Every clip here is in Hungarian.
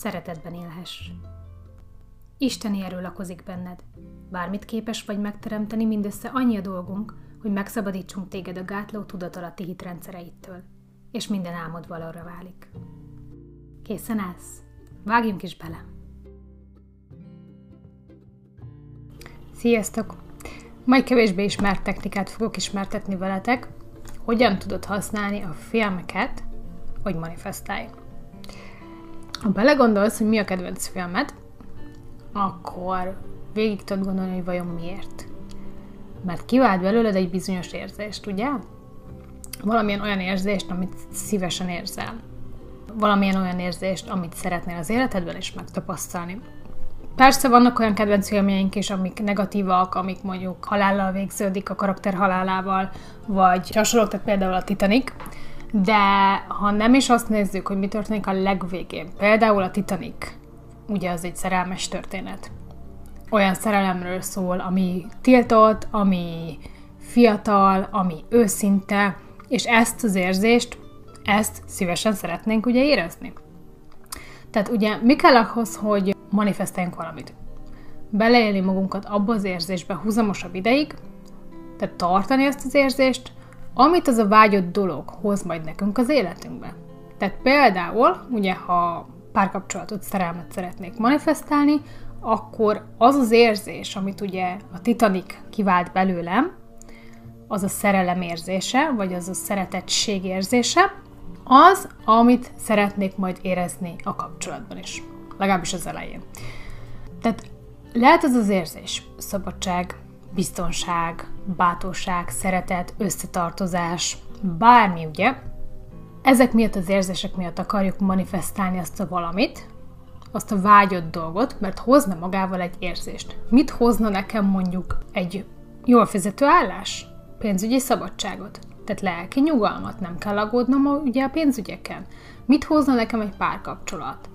szeretetben élhess. Isteni erő lakozik benned. Bármit képes vagy megteremteni, mindössze annyi a dolgunk, hogy megszabadítsunk téged a gátló tudatalatti hitrendszereittől, és minden álmod valóra válik. Készen állsz? Vágjunk is bele! Sziasztok! Mai kevésbé ismert technikát fogok ismertetni veletek, hogyan tudod használni a filmeket, hogy manifestálj. Ha belegondolsz, hogy mi a kedvenc filmed, akkor végig tudod gondolni, hogy vajon miért. Mert kivált belőled egy bizonyos érzést, ugye? Valamilyen olyan érzést, amit szívesen érzel. Valamilyen olyan érzést, amit szeretnél az életedben is megtapasztalni. Persze vannak olyan kedvenc filmjeink is, amik negatívak, amik mondjuk halállal végződik, a karakter halálával, vagy hasonlók, tehát például a Titanic, de ha nem is azt nézzük, hogy mi történik a legvégén, például a Titanic, ugye az egy szerelmes történet. Olyan szerelemről szól, ami tiltott, ami fiatal, ami őszinte, és ezt az érzést, ezt szívesen szeretnénk ugye érezni. Tehát ugye mi kell ahhoz, hogy manifestáljunk valamit? Beleélni magunkat abba az érzésbe húzamosabb ideig, tehát tartani ezt az érzést, amit az a vágyott dolog hoz majd nekünk az életünkbe. Tehát például, ugye, ha párkapcsolatot, szerelmet szeretnék manifestálni, akkor az az érzés, amit ugye a Titanic kivált belőlem, az a szerelem érzése, vagy az a szeretettség érzése, az, amit szeretnék majd érezni a kapcsolatban is. Legalábbis az elején. Tehát lehet az az érzés, szabadság, biztonság, bátorság, szeretet, összetartozás, bármi, ugye? Ezek miatt az érzések miatt akarjuk manifestálni azt a valamit, azt a vágyott dolgot, mert hozna magával egy érzést. Mit hozna nekem mondjuk egy jól fizető állás? Pénzügyi szabadságot. Tehát lelki nyugalmat, nem kell aggódnom ugye a pénzügyeken. Mit hozna nekem egy párkapcsolat?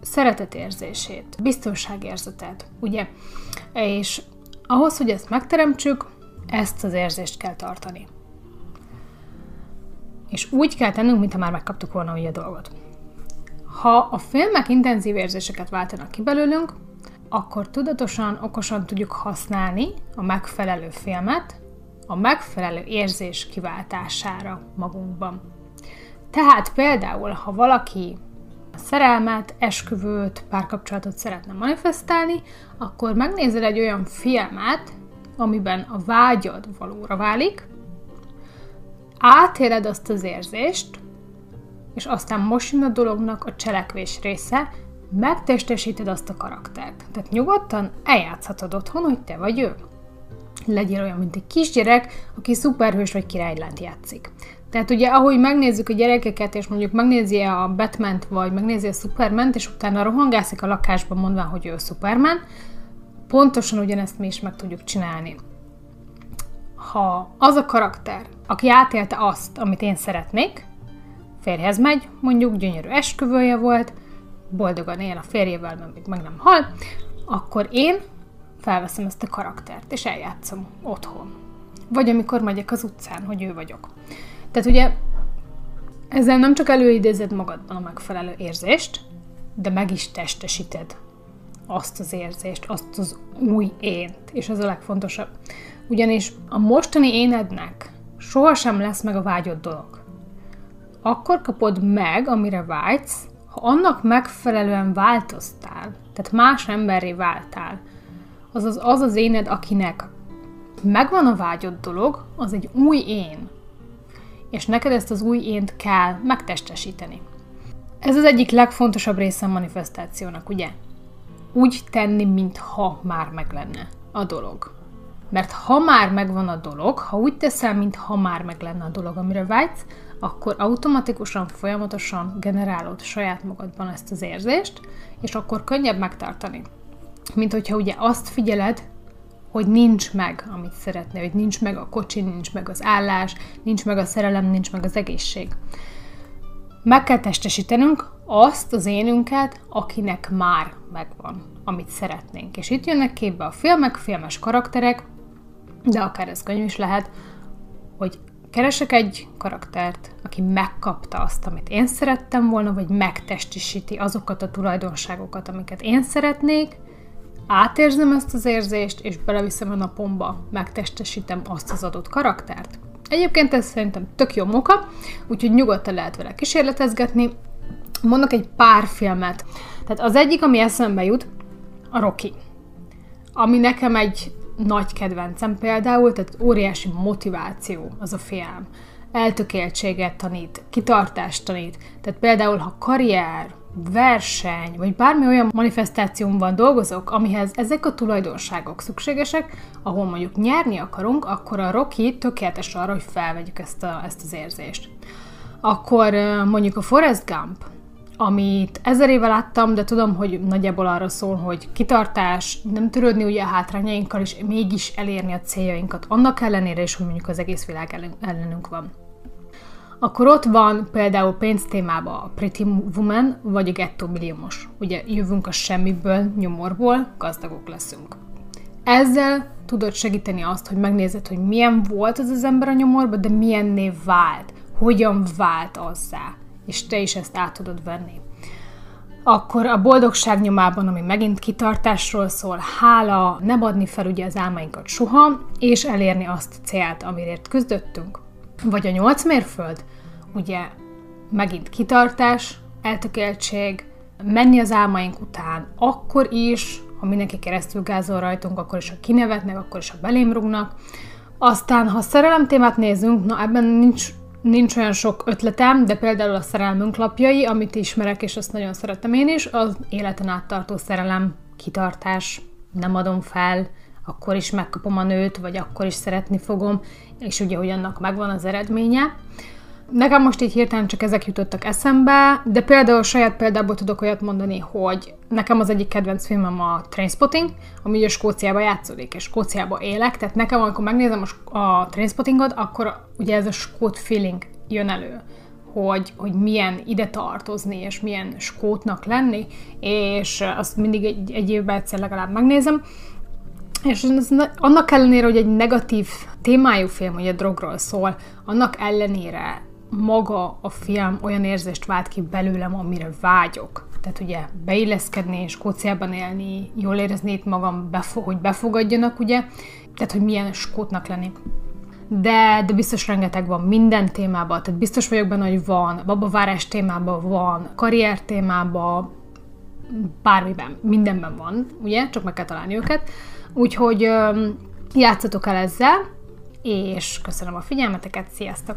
Szeretetérzését, biztonságérzetet, ugye? És ahhoz, hogy ezt megteremtsük, ezt az érzést kell tartani. És úgy kell tennünk, mintha már megkaptuk volna ugye a dolgot. Ha a filmek intenzív érzéseket váltanak ki belőlünk, akkor tudatosan, okosan tudjuk használni a megfelelő filmet a megfelelő érzés kiváltására magunkban. Tehát például, ha valaki szerelmet, esküvőt, párkapcsolatot szeretne manifestálni, akkor megnézel egy olyan filmet, amiben a vágyad valóra válik, átéled azt az érzést, és aztán most jön a dolognak a cselekvés része, megtestesíted azt a karaktert. Tehát nyugodtan eljátszhatod otthon, hogy te vagy ő. Legyél olyan, mint egy kisgyerek, aki szuperhős vagy királylánt játszik. Tehát ugye, ahogy megnézzük a gyerekeket, és mondjuk megnézi a batman vagy megnézi a superman és utána rohangászik a lakásban mondva, hogy ő Superman, pontosan ugyanezt mi is meg tudjuk csinálni. Ha az a karakter, aki átélte azt, amit én szeretnék, férjhez megy, mondjuk gyönyörű esküvője volt, boldogan él a férjével, mert még meg nem hal, akkor én felveszem ezt a karaktert, és eljátszom otthon. Vagy amikor megyek az utcán, hogy ő vagyok. Tehát ugye ezzel nem csak előidézed magadban a megfelelő érzést, de meg is testesíted azt az érzést, azt az új ént, és ez a legfontosabb. Ugyanis a mostani énednek sohasem lesz meg a vágyott dolog. Akkor kapod meg, amire vágysz, ha annak megfelelően változtál. Tehát más emberré váltál. Azaz az az éned, akinek megvan a vágyott dolog, az egy új én. És neked ezt az új ént kell megtestesíteni. Ez az egyik legfontosabb része a manifestációnak, ugye? Úgy tenni, mintha már meg lenne a dolog. Mert ha már megvan a dolog, ha úgy teszel, mintha már meg lenne a dolog, amire vágysz, akkor automatikusan, folyamatosan generálod saját magadban ezt az érzést, és akkor könnyebb megtartani. Mint hogyha ugye azt figyeled, hogy nincs meg, amit szeretnél, hogy nincs meg a kocsi, nincs meg az állás, nincs meg a szerelem, nincs meg az egészség. Meg kell testesítenünk azt az énünket, akinek már megvan, amit szeretnénk. És itt jönnek képbe a filmek, filmes karakterek, de akár ez könyv is lehet, hogy keresek egy karaktert, aki megkapta azt, amit én szerettem volna, vagy megtestisíti azokat a tulajdonságokat, amiket én szeretnék, átérzem ezt az érzést, és beleviszem a napomba, megtestesítem azt az adott karaktert. Egyébként ez szerintem tök jó moka, úgyhogy nyugodtan lehet vele kísérletezgetni. Mondok egy pár filmet. Tehát az egyik, ami eszembe jut, a Rocky. Ami nekem egy nagy kedvencem például, tehát óriási motiváció az a film. Eltökéltséget tanít, kitartást tanít. Tehát például, ha karrier, verseny, vagy bármi olyan manifestációban dolgozok, amihez ezek a tulajdonságok szükségesek, ahol mondjuk nyerni akarunk, akkor a Rocky tökéletes arra, hogy felvegyük ezt, a, ezt az érzést. Akkor mondjuk a Forrest Gump, amit ezer éve láttam, de tudom, hogy nagyjából arra szól, hogy kitartás, nem törődni ugye a hátrányainkkal, és mégis elérni a céljainkat, annak ellenére is, hogy mondjuk az egész világ ellenünk van. Akkor ott van például pénz témában a Pretty Woman, vagy a Ghetto Milliómos. Ugye jövünk a semmiből, nyomorból, gazdagok leszünk. Ezzel tudod segíteni azt, hogy megnézed, hogy milyen volt az az ember a nyomorban, de milyen név vált, hogyan vált azzá, és te is ezt át tudod venni. Akkor a boldogság nyomában, ami megint kitartásról szól, hála, nem adni fel ugye az álmainkat soha, és elérni azt a célt, amiért küzdöttünk. Vagy a nyolc mérföld, ugye megint kitartás, eltökéltség, menni az álmaink után, akkor is, ha mindenki keresztül gázol rajtunk, akkor is, ha kinevetnek, akkor is, ha belém rúgnak. Aztán, ha szerelem témát nézünk, na ebben nincs, nincs olyan sok ötletem, de például a szerelmünk lapjai, amit ismerek, és azt nagyon szeretem én is, az életen áttartó szerelem, kitartás, nem adom fel, akkor is megkapom a nőt, vagy akkor is szeretni fogom, és ugye, hogy annak megvan az eredménye. Nekem most így hirtelen csak ezek jutottak eszembe, de például saját példából tudok olyat mondani, hogy nekem az egyik kedvenc filmem a Trainspotting, ami ugye Skóciába játszódik, és Skóciába élek, tehát nekem, amikor megnézem a, a Trainspottingot, akkor ugye ez a skót feeling jön elő hogy, hogy milyen ide tartozni, és milyen skótnak lenni, és azt mindig egy, egy évben egyszer legalább megnézem, és annak ellenére, hogy egy negatív témájú film, hogy a drogról szól, annak ellenére maga a film olyan érzést vált ki belőlem, amire vágyok. Tehát ugye beilleszkedni, Skóciában élni, jól érezni itt magam, befo- hogy befogadjanak, ugye? Tehát, hogy milyen skótnak lenni. De, de biztos rengeteg van minden témában, tehát biztos vagyok benne, hogy van, babavárás témában van, karrier témában, bármiben, mindenben van, ugye? Csak meg kell találni őket. Úgyhogy játszatok el ezzel, és köszönöm a figyelmeteket, sziasztok!